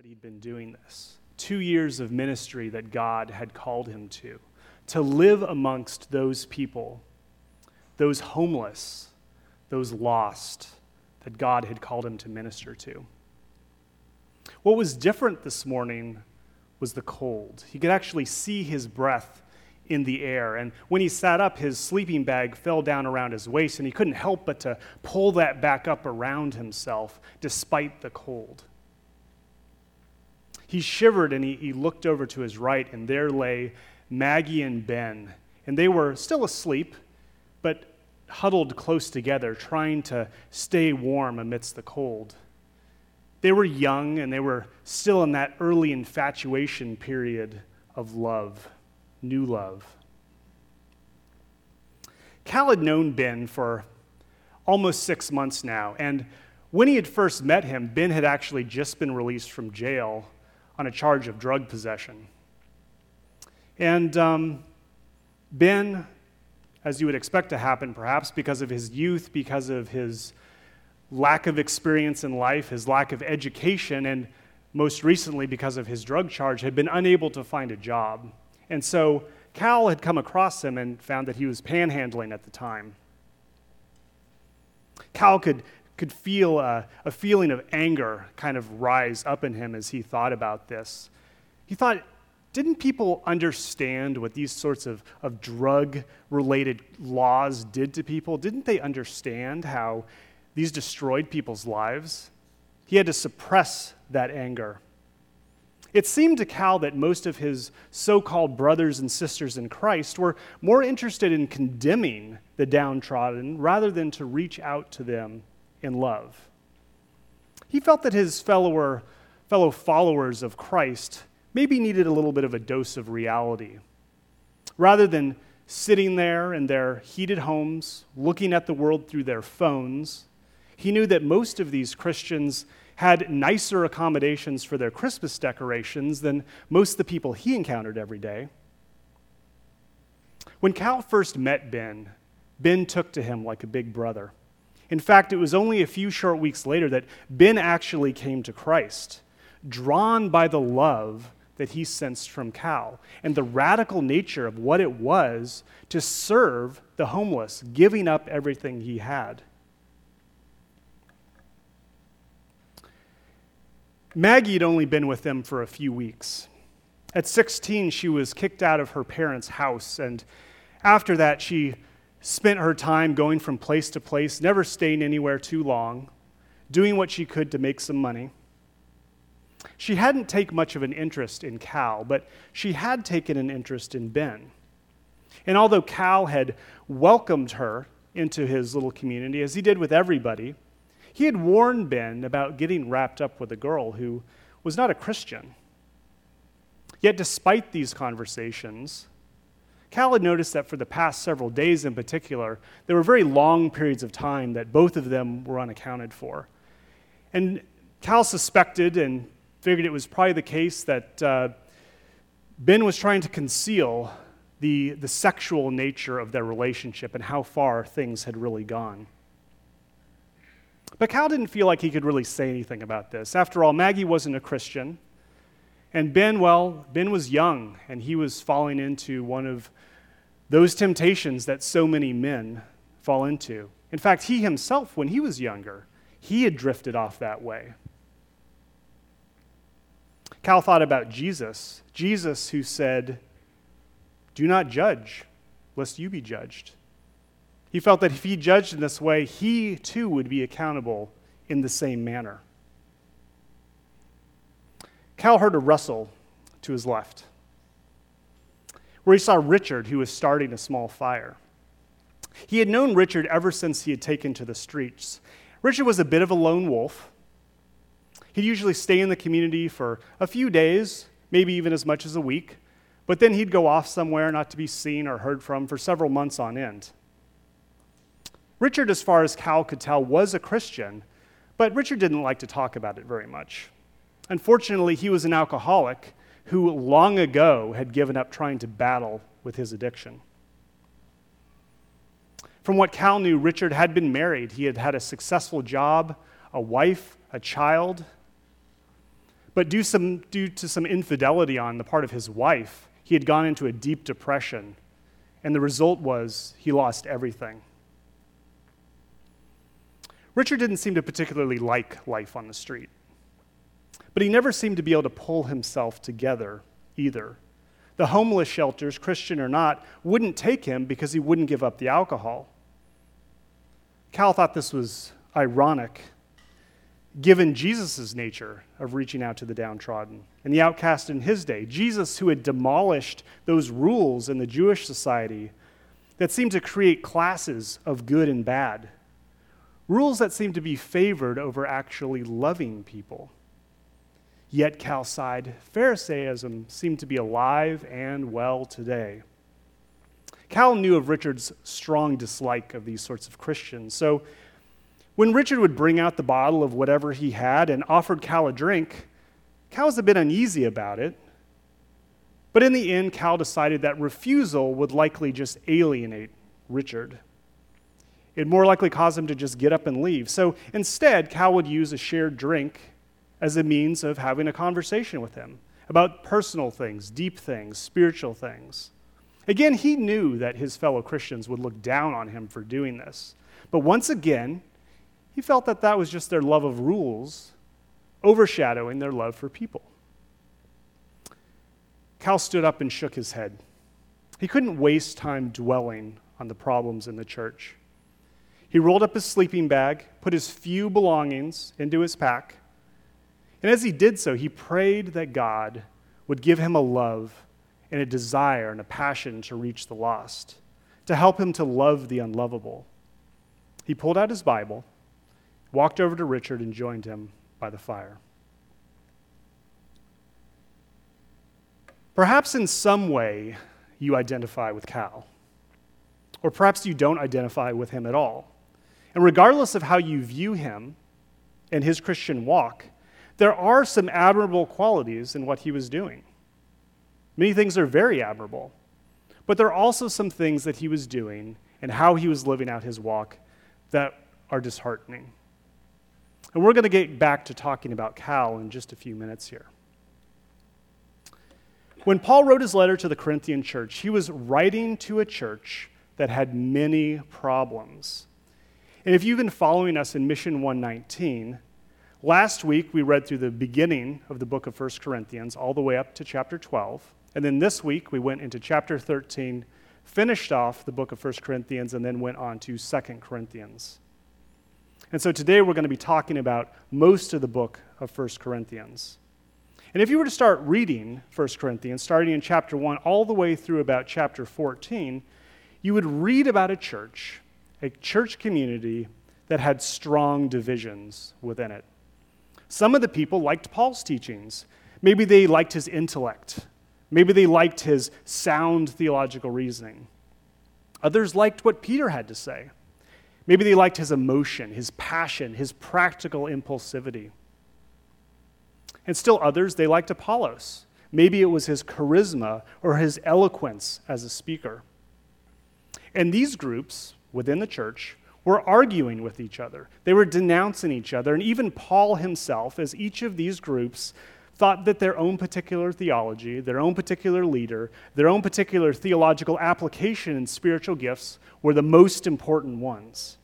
that he'd been doing this. Two years of ministry that God had called him to, to live amongst those people, those homeless, those lost that God had called him to minister to. What was different this morning was the cold. He could actually see his breath in the air. And when he sat up, his sleeping bag fell down around his waist, and he couldn't help but to pull that back up around himself despite the cold. He shivered and he, he looked over to his right, and there lay Maggie and Ben. And they were still asleep, but huddled close together, trying to stay warm amidst the cold. They were young and they were still in that early infatuation period of love, new love. Cal had known Ben for almost six months now, and when he had first met him, Ben had actually just been released from jail on a charge of drug possession. And um, Ben, as you would expect to happen, perhaps because of his youth, because of his lack of experience in life, his lack of education, and most recently because of his drug charge, had been unable to find a job. And so Cal had come across him and found that he was panhandling at the time. Cal could could feel a, a feeling of anger kind of rise up in him as he thought about this. He thought, didn't people understand what these sorts of, of drug related laws did to people? Didn't they understand how these destroyed people's lives? He had to suppress that anger. It seemed to Cal that most of his so called brothers and sisters in Christ were more interested in condemning the downtrodden rather than to reach out to them in love. He felt that his fellow, fellow followers of Christ maybe needed a little bit of a dose of reality. Rather than sitting there in their heated homes, looking at the world through their phones, he knew that most of these Christians had nicer accommodations for their Christmas decorations than most of the people he encountered every day. When Cal first met Ben, Ben took to him like a big brother. In fact, it was only a few short weeks later that Ben actually came to Christ, drawn by the love that he sensed from Cal and the radical nature of what it was to serve the homeless, giving up everything he had. Maggie had only been with them for a few weeks. At 16, she was kicked out of her parents' house, and after that, she spent her time going from place to place, never staying anywhere too long, doing what she could to make some money. She hadn't taken much of an interest in Cal, but she had taken an interest in Ben. And although Cal had welcomed her into his little community, as he did with everybody, he had warned Ben about getting wrapped up with a girl who was not a Christian. Yet, despite these conversations, Cal had noticed that for the past several days in particular, there were very long periods of time that both of them were unaccounted for. And Cal suspected and figured it was probably the case that uh, Ben was trying to conceal the, the sexual nature of their relationship and how far things had really gone. But Cal didn't feel like he could really say anything about this. After all, Maggie wasn't a Christian. And Ben, well, Ben was young, and he was falling into one of those temptations that so many men fall into. In fact, he himself, when he was younger, he had drifted off that way. Cal thought about Jesus, Jesus who said, Do not judge, lest you be judged. He felt that if he judged in this way, he too would be accountable in the same manner. Cal heard a rustle to his left where he saw Richard, who was starting a small fire. He had known Richard ever since he had taken to the streets. Richard was a bit of a lone wolf. He'd usually stay in the community for a few days, maybe even as much as a week, but then he'd go off somewhere not to be seen or heard from for several months on end. Richard, as far as Cal could tell, was a Christian, but Richard didn't like to talk about it very much. Unfortunately, he was an alcoholic who long ago had given up trying to battle with his addiction. From what Cal knew, Richard had been married. He had had a successful job, a wife, a child. But due, some, due to some infidelity on the part of his wife, he had gone into a deep depression, and the result was he lost everything. Richard didn't seem to particularly like life on the street, but he never seemed to be able to pull himself together either. The homeless shelters, Christian or not, wouldn't take him because he wouldn't give up the alcohol. Cal thought this was ironic given Jesus' nature of reaching out to the downtrodden and the outcast in his day. Jesus, who had demolished those rules in the Jewish society that seemed to create classes of good and bad, rules that seemed to be favored over actually loving people. Yet, Cal sighed, Pharisaism seemed to be alive and well today. Cal knew of Richard's strong dislike of these sorts of Christians, so when Richard would bring out the bottle of whatever he had and offered Cal a drink, Cal was a bit uneasy about it. But in the end, Cal decided that refusal would likely just alienate Richard. It'd more likely cause him to just get up and leave. So instead, Cal would use a shared drink as a means of having a conversation with him about personal things, deep things, spiritual things. Again, he knew that his fellow Christians would look down on him for doing this. But once again, he felt that that was just their love of rules overshadowing their love for people. Cal stood up and shook his head. He couldn't waste time dwelling on the problems in the church. He rolled up his sleeping bag, put his few belongings into his pack, and as he did so, he prayed that God would give him a love and a desire and a passion to reach the lost, to help him to love the unlovable. He pulled out his Bible walked over to Richard and joined him by the fire. Perhaps in some way you identify with Cal, or perhaps you don't identify with him at all. And regardless of how you view him and his Christian walk, there are some admirable qualities in what he was doing. Many things are very admirable, but there are also some things that he was doing and how he was living out his walk that are disheartening. And we're going to get back to talking about Cal in just a few minutes here. When Paul wrote his letter to the Corinthian church, he was writing to a church that had many problems. And if you've been following us in Mission 119, last week we read through the beginning of the book of 1 Corinthians all the way up to chapter 12. And then this week we went into chapter 13, finished off the book of 1 Corinthians, and then went on to 2 Corinthians. And so today we're going to be talking about most of the book of 1 Corinthians. And if you were to start reading 1 Corinthians, starting in chapter 1 all the way through about chapter 14, you would read about a church, a church community that had strong divisions within it. Some of the people liked Paul's teachings. Maybe they liked his intellect. Maybe they liked his sound theological reasoning. Others liked what Peter had to say. Maybe they liked his emotion, his passion, his practical impulsivity. And still others, they liked Apollos. Maybe it was his charisma or his eloquence as a speaker. And these groups within the church were arguing with each other. They were denouncing each other. And even Paul himself, as each of these groups thought that their own particular theology, their own particular leader, their own particular theological application and spiritual gifts were the most important ones.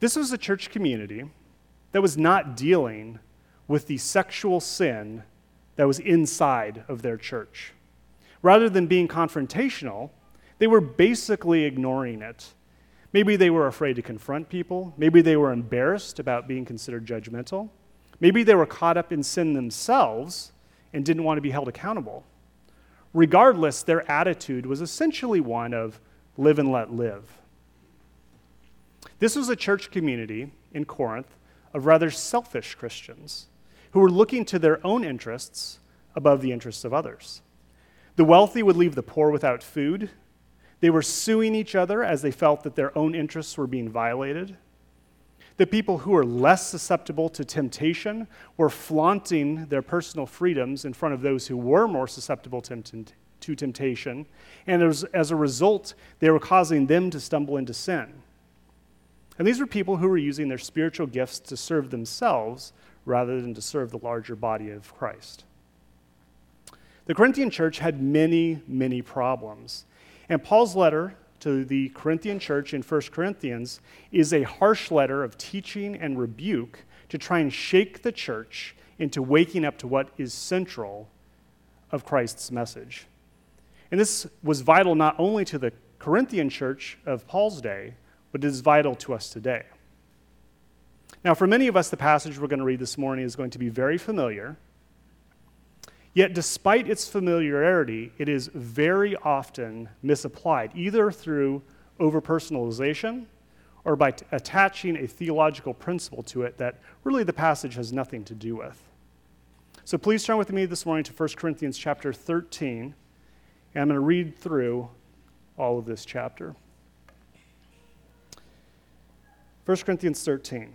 This was a church community that was not dealing with the sexual sin that was inside of their church. Rather than being confrontational, they were basically ignoring it. Maybe they were afraid to confront people. Maybe they were embarrassed about being considered judgmental. Maybe they were caught up in sin themselves and didn't want to be held accountable. Regardless, their attitude was essentially one of live and let live. This was a church community in Corinth of rather selfish Christians who were looking to their own interests above the interests of others. The wealthy would leave the poor without food. They were suing each other as they felt that their own interests were being violated. The people who were less susceptible to temptation were flaunting their personal freedoms in front of those who were more susceptible to, temptation. And as, as a result, they were causing them to stumble into sin. And these were people who were using their spiritual gifts to serve themselves rather than to serve the larger body of Christ. The Corinthian church had many, many problems. And Paul's letter to the Corinthian church in 1 Corinthians is a harsh letter of teaching and rebuke to try and shake the church into waking up to what is central of Christ's message. And this was vital not only to the Corinthian church of Paul's day, but it is vital to us today. Now, for many of us, the passage we're going to read this morning is going to be very familiar. Yet, despite its familiarity, it is very often misapplied, either through overpersonalization or by t- attaching a theological principle to it that really the passage has nothing to do with. So please turn with me this morning to 1 Corinthians chapter 13, and I'm going to read through all of this chapter. 1 Corinthians 13.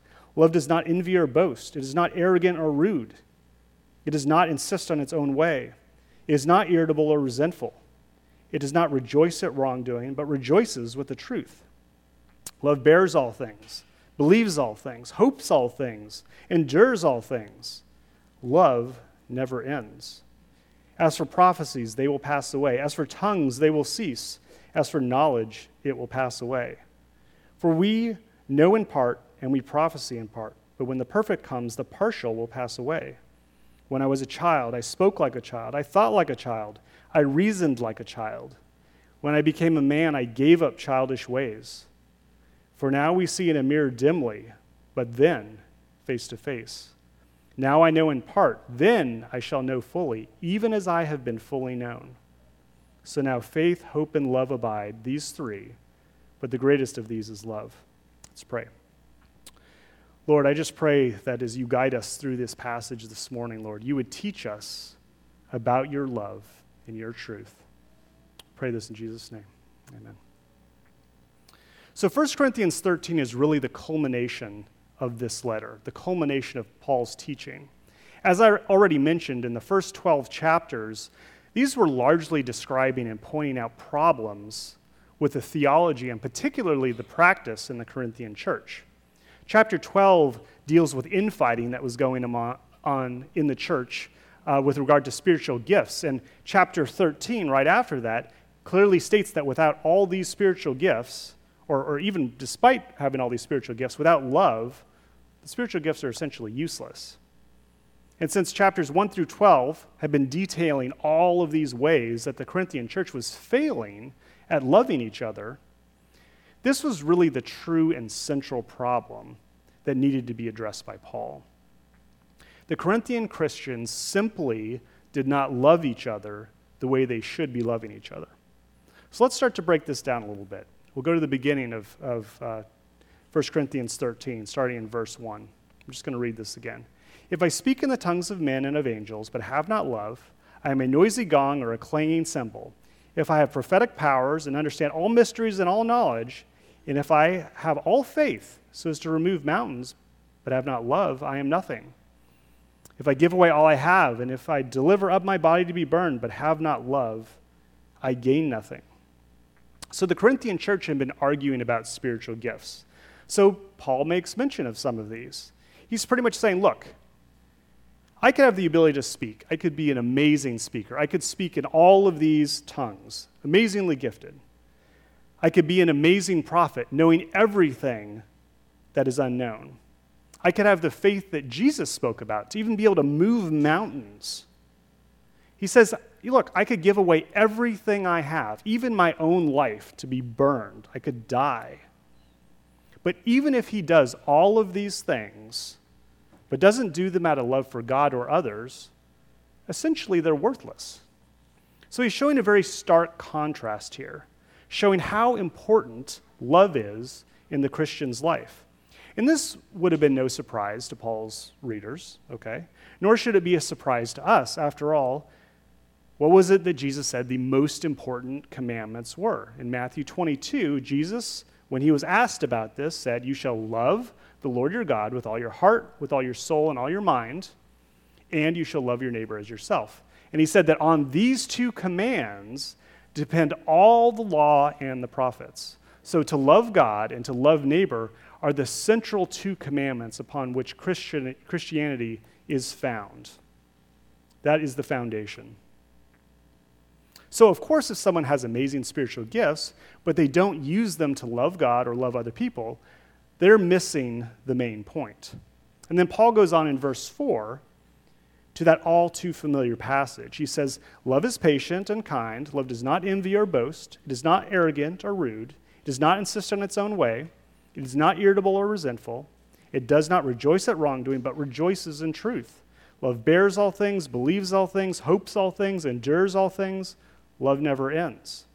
Love does not envy or boast. It is not arrogant or rude. It does not insist on its own way. It is not irritable or resentful. It does not rejoice at wrongdoing, but rejoices with the truth. Love bears all things, believes all things, hopes all things, endures all things. Love never ends. As for prophecies, they will pass away. As for tongues, they will cease. As for knowledge, it will pass away. For we know in part and we prophesy in part. But when the perfect comes, the partial will pass away. When I was a child, I spoke like a child. I thought like a child. I reasoned like a child. When I became a man, I gave up childish ways. For now we see in a mirror dimly, but then face to face. Now I know in part, then I shall know fully, even as I have been fully known. So now faith, hope, and love abide, these three, but the greatest of these is love. Let's pray. Lord, I just pray that as you guide us through this passage this morning, Lord, you would teach us about your love and your truth. Pray this in Jesus' name. Amen. So 1 Corinthians 13 is really the culmination of this letter, the culmination of Paul's teaching. As I already mentioned in the first 12 chapters, these were largely describing and pointing out problems with the theology and particularly the practice in the Corinthian church. Chapter 12 deals with infighting that was going on in the church uh, with regard to spiritual gifts. And chapter 13, right after that, clearly states that without all these spiritual gifts, or, or even despite having all these spiritual gifts, without love, the spiritual gifts are essentially useless. And since chapters 1 through 12 have been detailing all of these ways that the Corinthian church was failing at loving each other, this was really the true and central problem that needed to be addressed by Paul. The Corinthian Christians simply did not love each other the way they should be loving each other. So let's start to break this down a little bit. We'll go to the beginning of, of uh, 1 Corinthians 13, starting in verse 1. I'm just going to read this again. If I speak in the tongues of men and of angels, but have not love, I am a noisy gong or a clanging cymbal. If I have prophetic powers and understand all mysteries and all knowledge, and if I have all faith so as to remove mountains, but have not love, I am nothing. If I give away all I have, and if I deliver up my body to be burned, but have not love, I gain nothing. So the Corinthian church had been arguing about spiritual gifts. So Paul makes mention of some of these. He's pretty much saying, look, I could have the ability to speak. I could be an amazing speaker. I could speak in all of these tongues, amazingly gifted. I could be an amazing prophet, knowing everything that is unknown. I could have the faith that Jesus spoke about to even be able to move mountains. He says, Look, I could give away everything I have, even my own life, to be burned. I could die. But even if he does all of these things, but doesn't do them out of love for God or others, essentially they're worthless. So he's showing a very stark contrast here showing how important love is in the Christian's life. And this would have been no surprise to Paul's readers, okay? Nor should it be a surprise to us. After all, what was it that Jesus said the most important commandments were? In Matthew 22, Jesus, when he was asked about this, said, You shall love the Lord your God with all your heart, with all your soul, and all your mind, and you shall love your neighbor as yourself. And he said that on these two commands depend all the law and the prophets. So to love God and to love neighbor are the central two commandments upon which Christian, Christianity is found. That is the foundation. So, of course, if someone has amazing spiritual gifts, but they don't use them to love God or love other people, they're missing the main point. And then Paul goes on in verse 4 to that all too familiar passage. He says, Love is patient and kind. Love does not envy or boast. It is not arrogant or rude. It does not insist on its own way. It is not irritable or resentful. It does not rejoice at wrongdoing, but rejoices in truth. Love bears all things, believes all things, hopes all things, endures all things. Love never ends.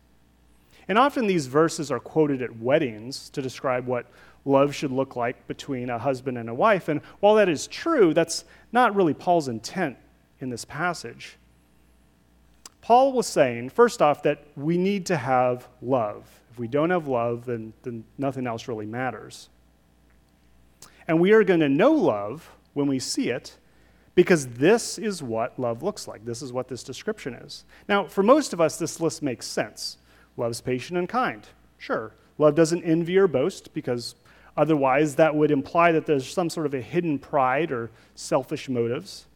And often these verses are quoted at weddings to describe what love should look like between a husband and a wife. And while that is true, that's not really Paul's intent in this passage. Paul was saying, first off, that we need to have love. If we don't have love, then, then nothing else really matters. And we are going to know love when we see it because this is what love looks like. This is what this description is. Now, for most of us, this list makes sense. Love's patient and kind. Sure. Love doesn't envy or boast because otherwise that would imply that there's some sort of a hidden pride or selfish motives.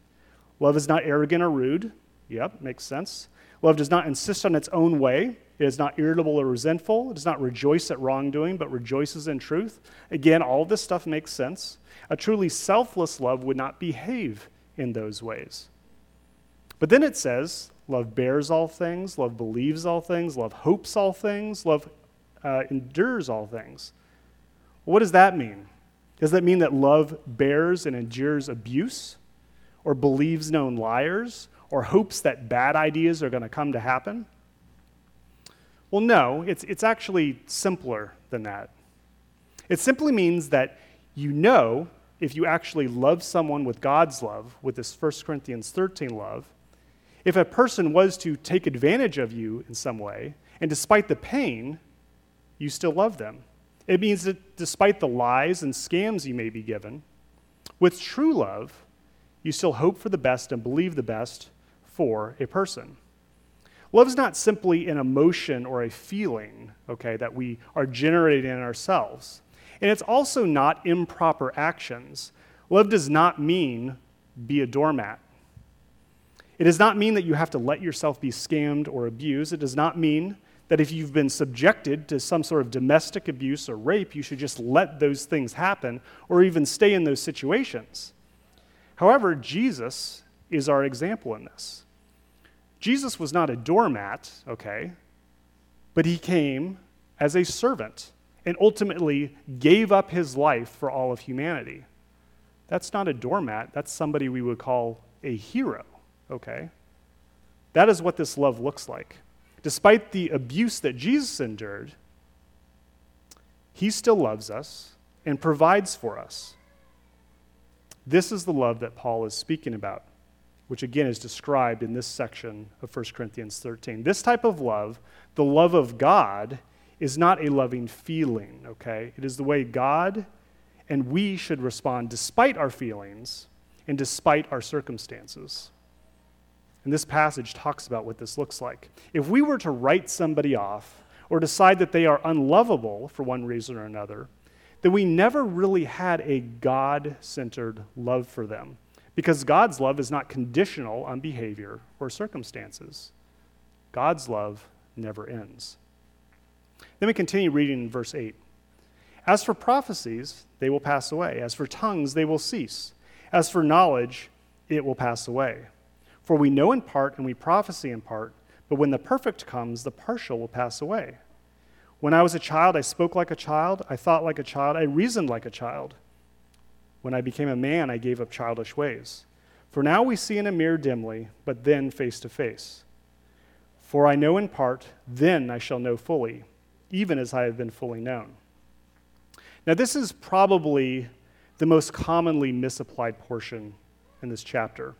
Love is not arrogant or rude. Yep, makes sense. Love does not insist on its own way. It is not irritable or resentful. It does not rejoice at wrongdoing, but rejoices in truth. Again, all this stuff makes sense. A truly selfless love would not behave in those ways. But then it says, love bears all things, love believes all things, love hopes all things, love uh, endures all things. What does that mean? Does that mean that love bears and endures abuse, or believes known liars, or hopes that bad ideas are going to come to happen? Well, no, it's, it's actually simpler than that. It simply means that you know if you actually love someone with God's love, with this 1 Corinthians 13 love, if a person was to take advantage of you in some way, and despite the pain, you still love them. It means that despite the lies and scams you may be given, with true love, you still hope for the best and believe the best for a person. Love is not simply an emotion or a feeling, okay, that we are generating in ourselves. And it's also not improper actions. Love does not mean be a doormat. It does not mean that you have to let yourself be scammed or abused. It does not mean that if you've been subjected to some sort of domestic abuse or rape, you should just let those things happen or even stay in those situations. However, Jesus is our example in this. Jesus was not a doormat, okay, but he came as a servant and ultimately gave up his life for all of humanity. That's not a doormat, that's somebody we would call a hero, okay? That is what this love looks like. Despite the abuse that Jesus endured, he still loves us and provides for us. This is the love that Paul is speaking about which again is described in this section of 1 Corinthians 13. This type of love, the love of God, is not a loving feeling, okay? It is the way God and we should respond despite our feelings and despite our circumstances. And this passage talks about what this looks like. If we were to write somebody off or decide that they are unlovable for one reason or another, then we never really had a God centered love for them. Because God's love is not conditional on behavior or circumstances. God's love never ends. Then we continue reading in verse 8. As for prophecies, they will pass away. As for tongues, they will cease. As for knowledge, it will pass away. For we know in part and we prophesy in part, but when the perfect comes, the partial will pass away. When I was a child, I spoke like a child, I thought like a child, I reasoned like a child. When I became a man, I gave up childish ways. For now we see in a mirror dimly, but then face to face. For I know in part, then I shall know fully, even as I have been fully known. Now, this is probably the most commonly misapplied portion in this chapter.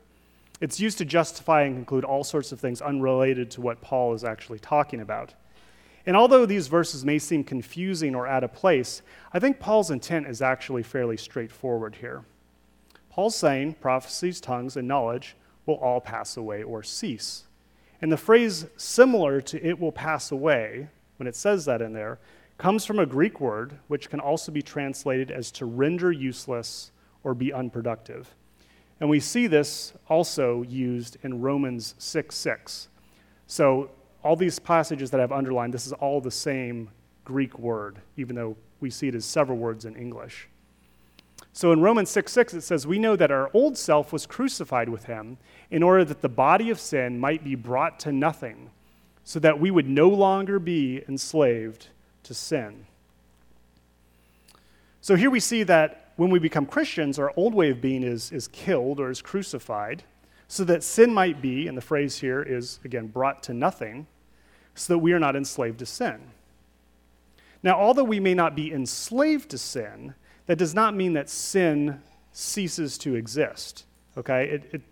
It's used to justify and conclude all sorts of things unrelated to what Paul is actually talking about. And although these verses may seem confusing or out of place, I think Paul's intent is actually fairly straightforward here. Paul's saying prophecies, tongues, and knowledge will all pass away or cease. And the phrase similar to it will pass away, when it says that in there, comes from a Greek word which can also be translated as to render useless or be unproductive. And we see this also used in Romans 6 6. So, all these passages that I've underlined, this is all the same Greek word, even though we see it as several words in English. So in Romans 6 6, it says, We know that our old self was crucified with him in order that the body of sin might be brought to nothing, so that we would no longer be enslaved to sin. So here we see that when we become Christians, our old way of being is, is killed or is crucified, so that sin might be, and the phrase here is, again, brought to nothing, so that we are not enslaved to sin. Now, although we may not be enslaved to sin, that does not mean that sin ceases to exist. Okay? It, it,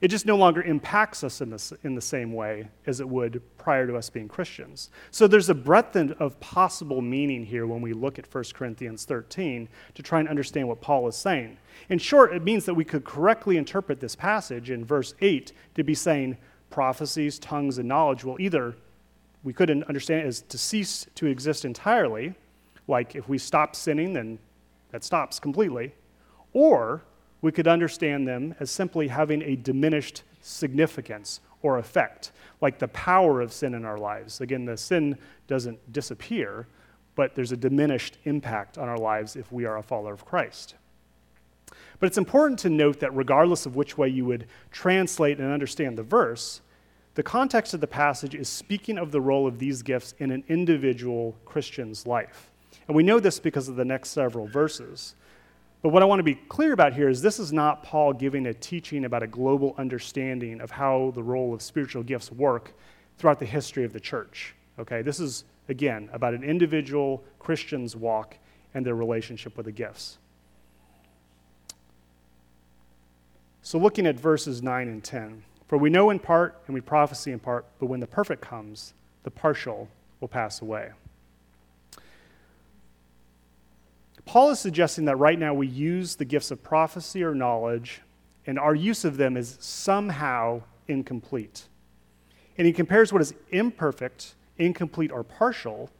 it just no longer impacts us in, this, in the same way as it would prior to us being Christians. So there's a breadth of possible meaning here when we look at 1 Corinthians 13 to try and understand what Paul is saying. In short, it means that we could correctly interpret this passage in verse 8 to be saying prophecies, tongues, and knowledge will either, we could understand it as to cease to exist entirely, like if we stop sinning, then that stops completely, or we could understand them as simply having a diminished significance or effect, like the power of sin in our lives. Again, the sin doesn't disappear, but there's a diminished impact on our lives if we are a follower of Christ. But it's important to note that regardless of which way you would translate and understand the verse, the context of the passage is speaking of the role of these gifts in an individual Christian's life. And we know this because of the next several verses. But what I want to be clear about here is this is not Paul giving a teaching about a global understanding of how the role of spiritual gifts work throughout the history of the church. Okay, this is, again, about an individual Christian's walk and their relationship with the gifts. So, looking at verses 9 and 10, for we know in part and we prophesy in part, but when the perfect comes, the partial will pass away. Paul is suggesting that right now we use the gifts of prophecy or knowledge, and our use of them is somehow incomplete. And he compares what is imperfect, incomplete, or partial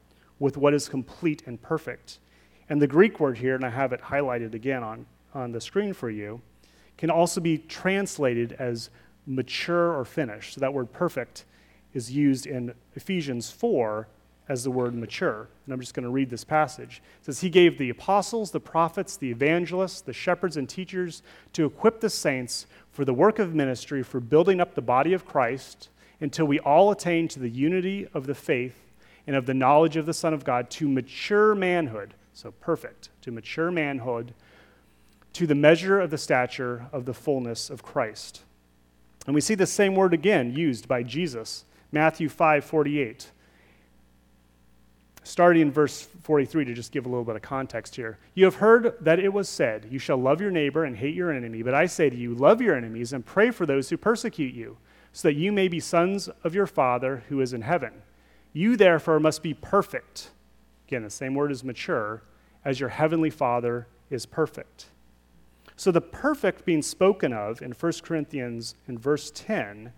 with what is complete and perfect. And the Greek word here, and I have it highlighted again on, on the screen for you, can also be translated as mature or finished. So that word perfect is used in Ephesians 4 as the word mature. And I'm just going to read this passage. It says, He gave the apostles, the prophets, the evangelists, the shepherds, and teachers to equip the saints for the work of ministry, for building up the body of Christ, until we all attain to the unity of the faith and of the knowledge of the Son of God, to mature manhood. So perfect, to mature manhood, to the measure of the stature of the fullness of Christ. And we see the same word again used by Jesus, Matthew 5 48 starting in verse 43 to just give a little bit of context here. You have heard that it was said, You shall love your neighbor and hate your enemy. But I say to you, love your enemies and pray for those who persecute you, so that you may be sons of your Father who is in heaven. You therefore must be perfect. Again, the same word as mature, as your heavenly Father is perfect. So the perfect being spoken of in 1 Corinthians in verse 10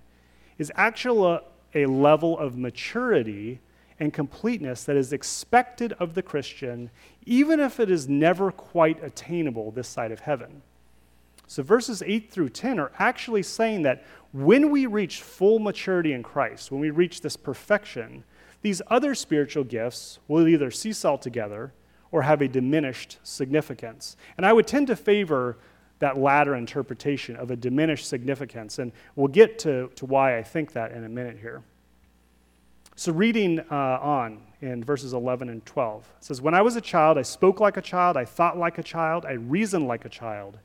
is actually a, a level of maturity and completeness that is expected of the Christian, even if it is never quite attainable this side of heaven. So, verses 8 through 10 are actually saying that when we reach full maturity in Christ, when we reach this perfection, these other spiritual gifts will either cease altogether or have a diminished significance. And I would tend to favor that latter interpretation of a diminished significance. And we'll get to, to why I think that in a minute here. So, reading uh, on in verses 11 and 12, it says, When I was a child, I spoke like a child, I thought like a child, I reasoned like a child.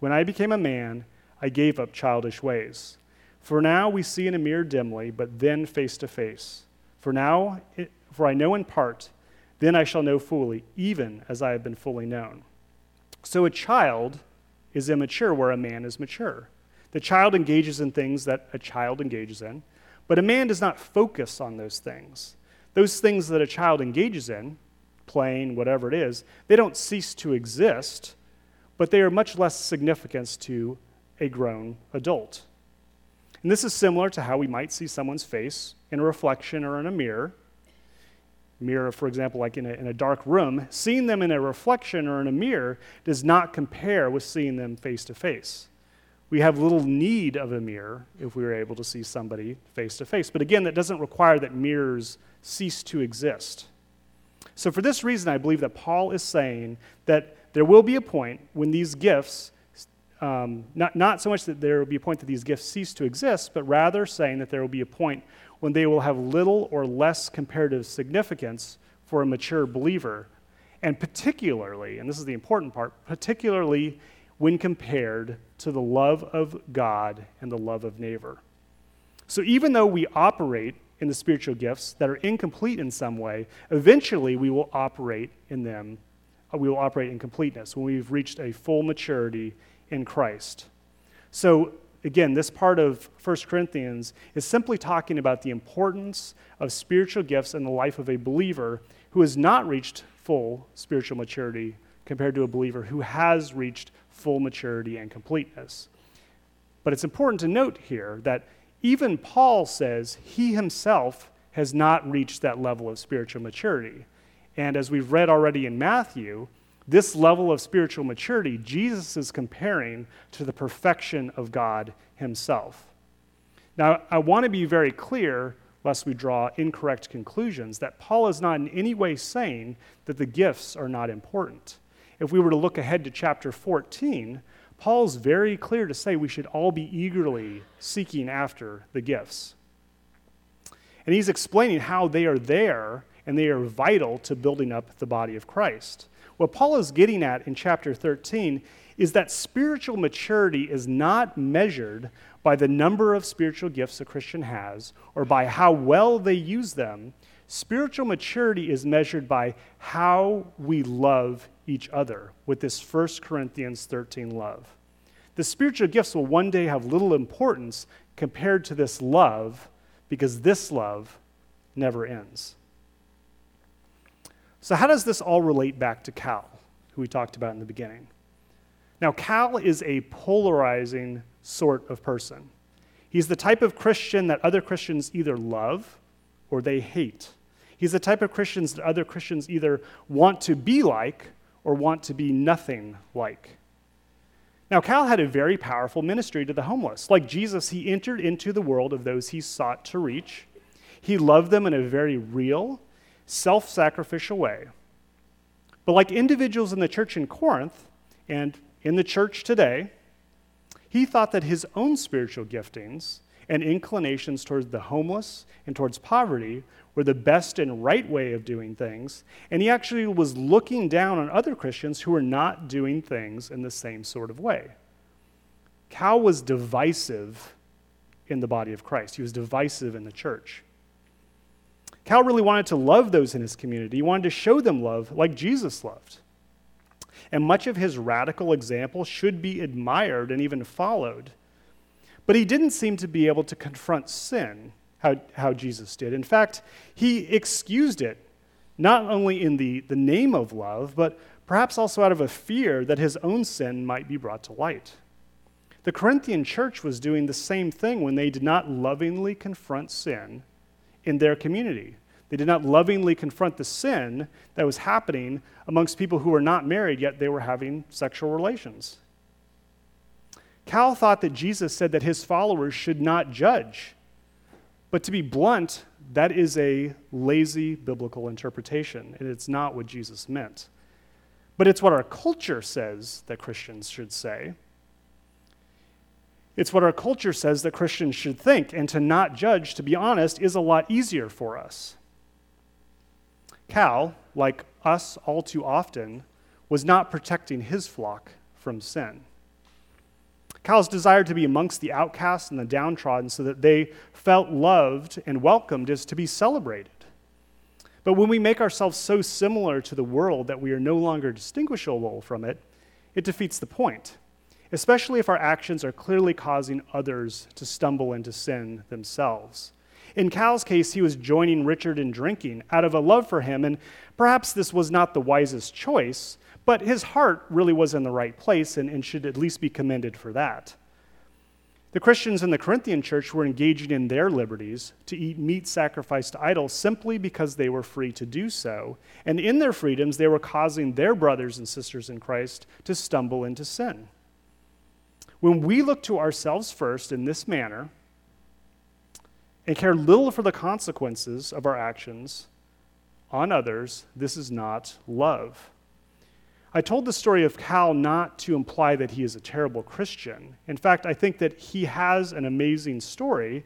When I became a man, I gave up childish ways. For now we see in a mirror dimly, but then face to face. For now, it, for I know in part, Then I shall know fully, even as I have been fully known. So a child is immature where a man is mature. The child engages in things that a child engages in, but a man does not focus on those things. Those things that a child engages in, playing, whatever it is, they don't cease to exist, but they are much less significance to a grown adult. And this is similar to how we might see someone's face in a reflection or in a mirror. Mirror, for example, like in a, in a dark room, seeing them in a reflection or in a mirror does not compare with seeing them face to face. We have little need of a mirror if we are able to see somebody face to face. But again, that doesn't require that mirrors cease to exist. So, for this reason, I believe that Paul is saying that there will be a point when these gifts, um, not, not so much that there will be a point that these gifts cease to exist, but rather saying that there will be a point when they will have little or less comparative significance for a mature believer. And particularly, and this is the important part, particularly when compared to the love of God and the love of neighbor. So even though we operate in the spiritual gifts that are incomplete in some way, eventually we will operate in them, uh, we will operate in completeness when we've reached a full maturity in Christ. So again, this part of 1 Corinthians is simply talking about the importance of spiritual gifts in the life of a believer who has not reached full spiritual maturity compared to a believer who has reached full maturity and completeness. But it's important to note here that even Paul says he himself has not reached that level of spiritual maturity. And as we've read already in Matthew, this level of spiritual maturity, Jesus is comparing to the perfection of God himself. Now, I want to be very clear, lest we draw incorrect conclusions, that Paul is not in any way saying that the gifts are not important. If we were to look ahead to chapter 14, Paul's very clear to say we should all be eagerly seeking after the gifts. And he's explaining how they are there and they are vital to building up the body of Christ. What Paul is getting at in chapter 13 is that spiritual maturity is not measured by the number of spiritual gifts a Christian has or by how well they use them. Spiritual maturity is measured by how we love each other with this 1 Corinthians 13 love. The spiritual gifts will one day have little importance compared to this love because this love never ends. So, how does this all relate back to Cal, who we talked about in the beginning? Now, Cal is a polarizing sort of person. He's the type of Christian that other Christians either love or they hate. He's the type of Christians that other Christians either want to be like or want to be nothing like. Now, Cal had a very powerful ministry to the homeless. Like Jesus, he entered into the world of those he sought to reach. He loved them in a very real self sacrificial way. But like individuals in the church in Corinth and in the church today, he thought that his own spiritual giftings and inclinations towards the homeless and towards poverty were the best and right way of doing things. And he actually was looking down on other Christians who were not doing things in the same sort of way. Cal was divisive in the body of Christ, he was divisive in the church. Cal really wanted to love those in his community. He wanted to show them love like Jesus loved. And much of his radical example should be admired and even followed. But he didn't seem to be able to confront sin how, how Jesus did. In fact, he excused it, not only in the, the name of love, but perhaps also out of a fear that his own sin might be brought to light. The Corinthian church was doing the same thing when they did not lovingly confront sin in their community. They did not lovingly confront the sin that was happening amongst people who were not married, yet they were having sexual relations. Cal thought that Jesus said that his followers should not judge. But to be blunt, that is a lazy biblical interpretation, and it's not what Jesus meant. But it's what our culture says that Christians should say. It's what our culture says that Christians should think, and to not judge, to be honest, is a lot easier for us. Cal, like us all too often, was not protecting his flock from sin. Cal's desire to be amongst the outcasts and the downtrodden so that they felt loved and welcomed is to be celebrated. But when we make ourselves so similar to the world that we are no longer distinguishable from it, it defeats the point, especially if our actions are clearly causing others to stumble into sin themselves. In Cal's case, he was joining Richard in drinking out of a love for him, and perhaps this was not the wisest choice, but his heart really was in the right place and, and should at least be commended for that. The Christians in the Corinthian church were engaging in their liberties to eat meat sacrificed to idols simply because they were free to do so. And in their freedoms, they were causing their brothers and sisters in Christ to stumble into sin. When we look to ourselves first in this manner and care little for the consequences of our actions on others, this is not love. I told the story of Cal not to imply that he is a terrible Christian. In fact, I think that he has an amazing story,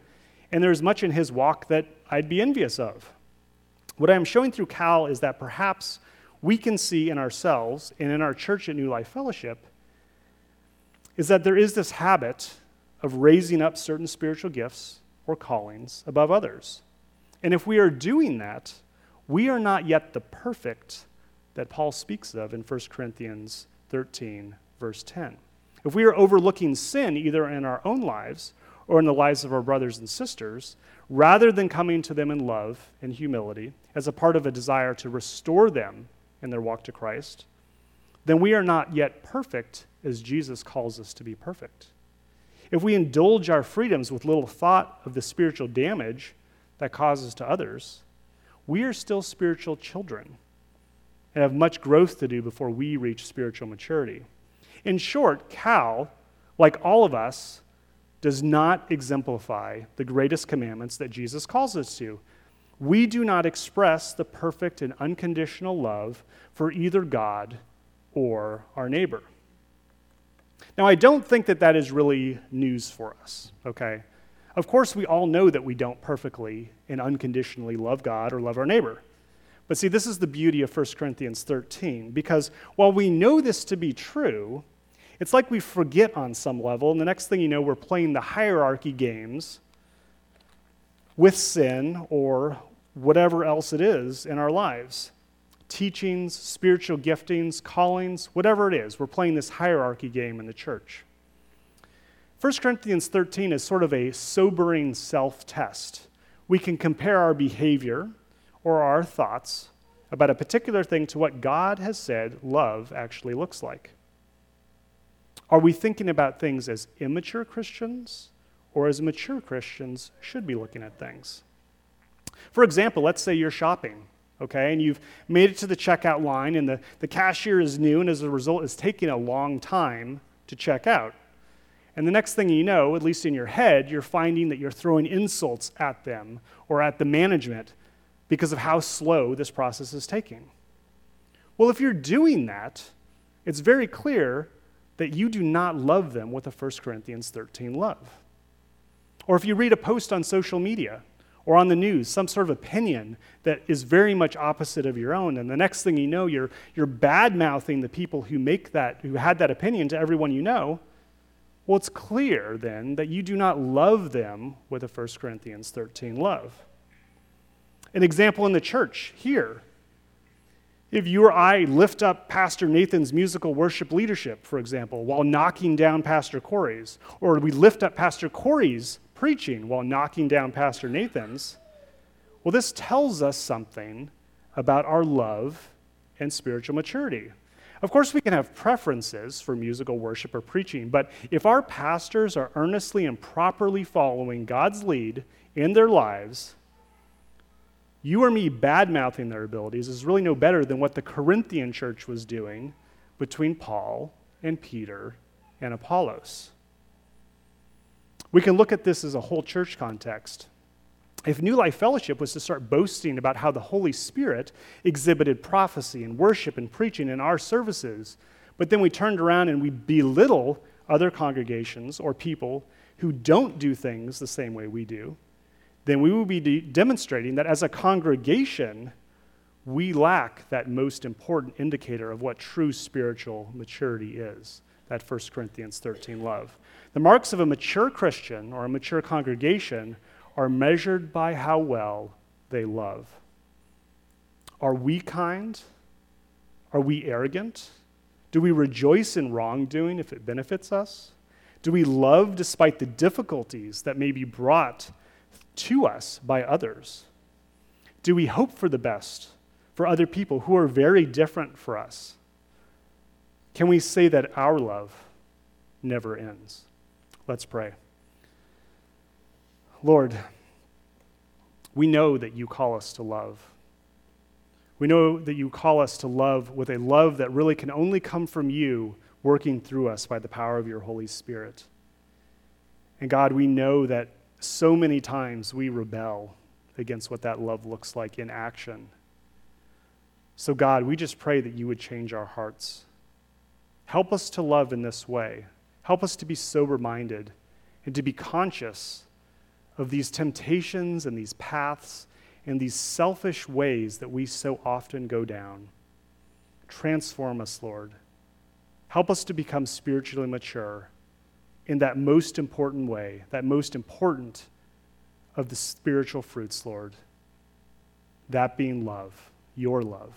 and there's much in his walk that I'd be envious of. What I'm showing through Cal is that perhaps we can see in ourselves and in our church at New Life Fellowship is that there is this habit of raising up certain spiritual gifts or callings above others. And if we are doing that, we are not yet the perfect that Paul speaks of in 1 Corinthians 13, verse 10. If we are overlooking sin either in our own lives or in the lives of our brothers and sisters, rather than coming to them in love and humility as a part of a desire to restore them in their walk to Christ, then we are not yet perfect as Jesus calls us to be perfect. If we indulge our freedoms with little thought of the spiritual damage that causes to others, we are still spiritual children and have much growth to do before we reach spiritual maturity. In short, Cal, like all of us, does not exemplify the greatest commandments that Jesus calls us to. We do not express the perfect and unconditional love for either God or our neighbor. Now, I don't think that that is really news for us, okay? Of course, we all know that we don't perfectly and unconditionally love God or love our neighbor. But see, this is the beauty of 1 Corinthians 13, because while we know this to be true, it's like we forget on some level, and the next thing you know, we're playing the hierarchy games with sin or whatever else it is in our lives teachings, spiritual giftings, callings, whatever it is. We're playing this hierarchy game in the church. 1 Corinthians 13 is sort of a sobering self test. We can compare our behavior or our thoughts about a particular thing to what God has said love actually looks like? Are we thinking about things as immature Christians or as mature Christians should be looking at things? For example, let's say you're shopping, okay, and you've made it to the checkout line and the, the cashier is new and as a result is taking a long time to check out. And the next thing you know, at least in your head, you're finding that you're throwing insults at them or at the management because of how slow this process is taking. Well, if you're doing that, it's very clear that you do not love them with a 1 Corinthians 13 love. Or if you read a post on social media or on the news, some sort of opinion that is very much opposite of your own, and the next thing you know, you're, you're bad mouthing the people who make that, who had that opinion to everyone you know, well, it's clear then that you do not love them with a 1 Corinthians 13 love. An example in the church here. If you or I lift up Pastor Nathan's musical worship leadership, for example, while knocking down Pastor Corey's, or we lift up Pastor Corey's preaching while knocking down Pastor Nathan's, well, this tells us something about our love and spiritual maturity. Of course, we can have preferences for musical worship or preaching, but if our pastors are earnestly and properly following God's lead in their lives, you or me bad mouthing their abilities is really no better than what the Corinthian church was doing between Paul and Peter and Apollos. We can look at this as a whole church context. If New Life Fellowship was to start boasting about how the Holy Spirit exhibited prophecy and worship and preaching in our services, but then we turned around and we belittle other congregations or people who don't do things the same way we do, then we will be de- demonstrating that as a congregation, we lack that most important indicator of what true spiritual maturity is that 1 Corinthians 13 love. The marks of a mature Christian or a mature congregation are measured by how well they love. Are we kind? Are we arrogant? Do we rejoice in wrongdoing if it benefits us? Do we love despite the difficulties that may be brought to us by others? Do we hope for the best for other people who are very different for us? Can we say that our love never ends? Let's pray. Lord, we know that you call us to love. We know that you call us to love with a love that really can only come from you working through us by the power of your Holy Spirit. And God, we know that so many times we rebel against what that love looks like in action. So, God, we just pray that you would change our hearts. Help us to love in this way. Help us to be sober minded and to be conscious of these temptations and these paths and these selfish ways that we so often go down. Transform us, Lord. Help us to become spiritually mature in that most important way, that most important of the spiritual fruits, Lord. That being love, your love.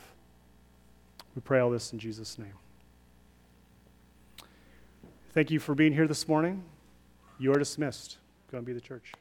We pray all this in Jesus' name. Thank you for being here this morning. You are dismissed. Go and be the church.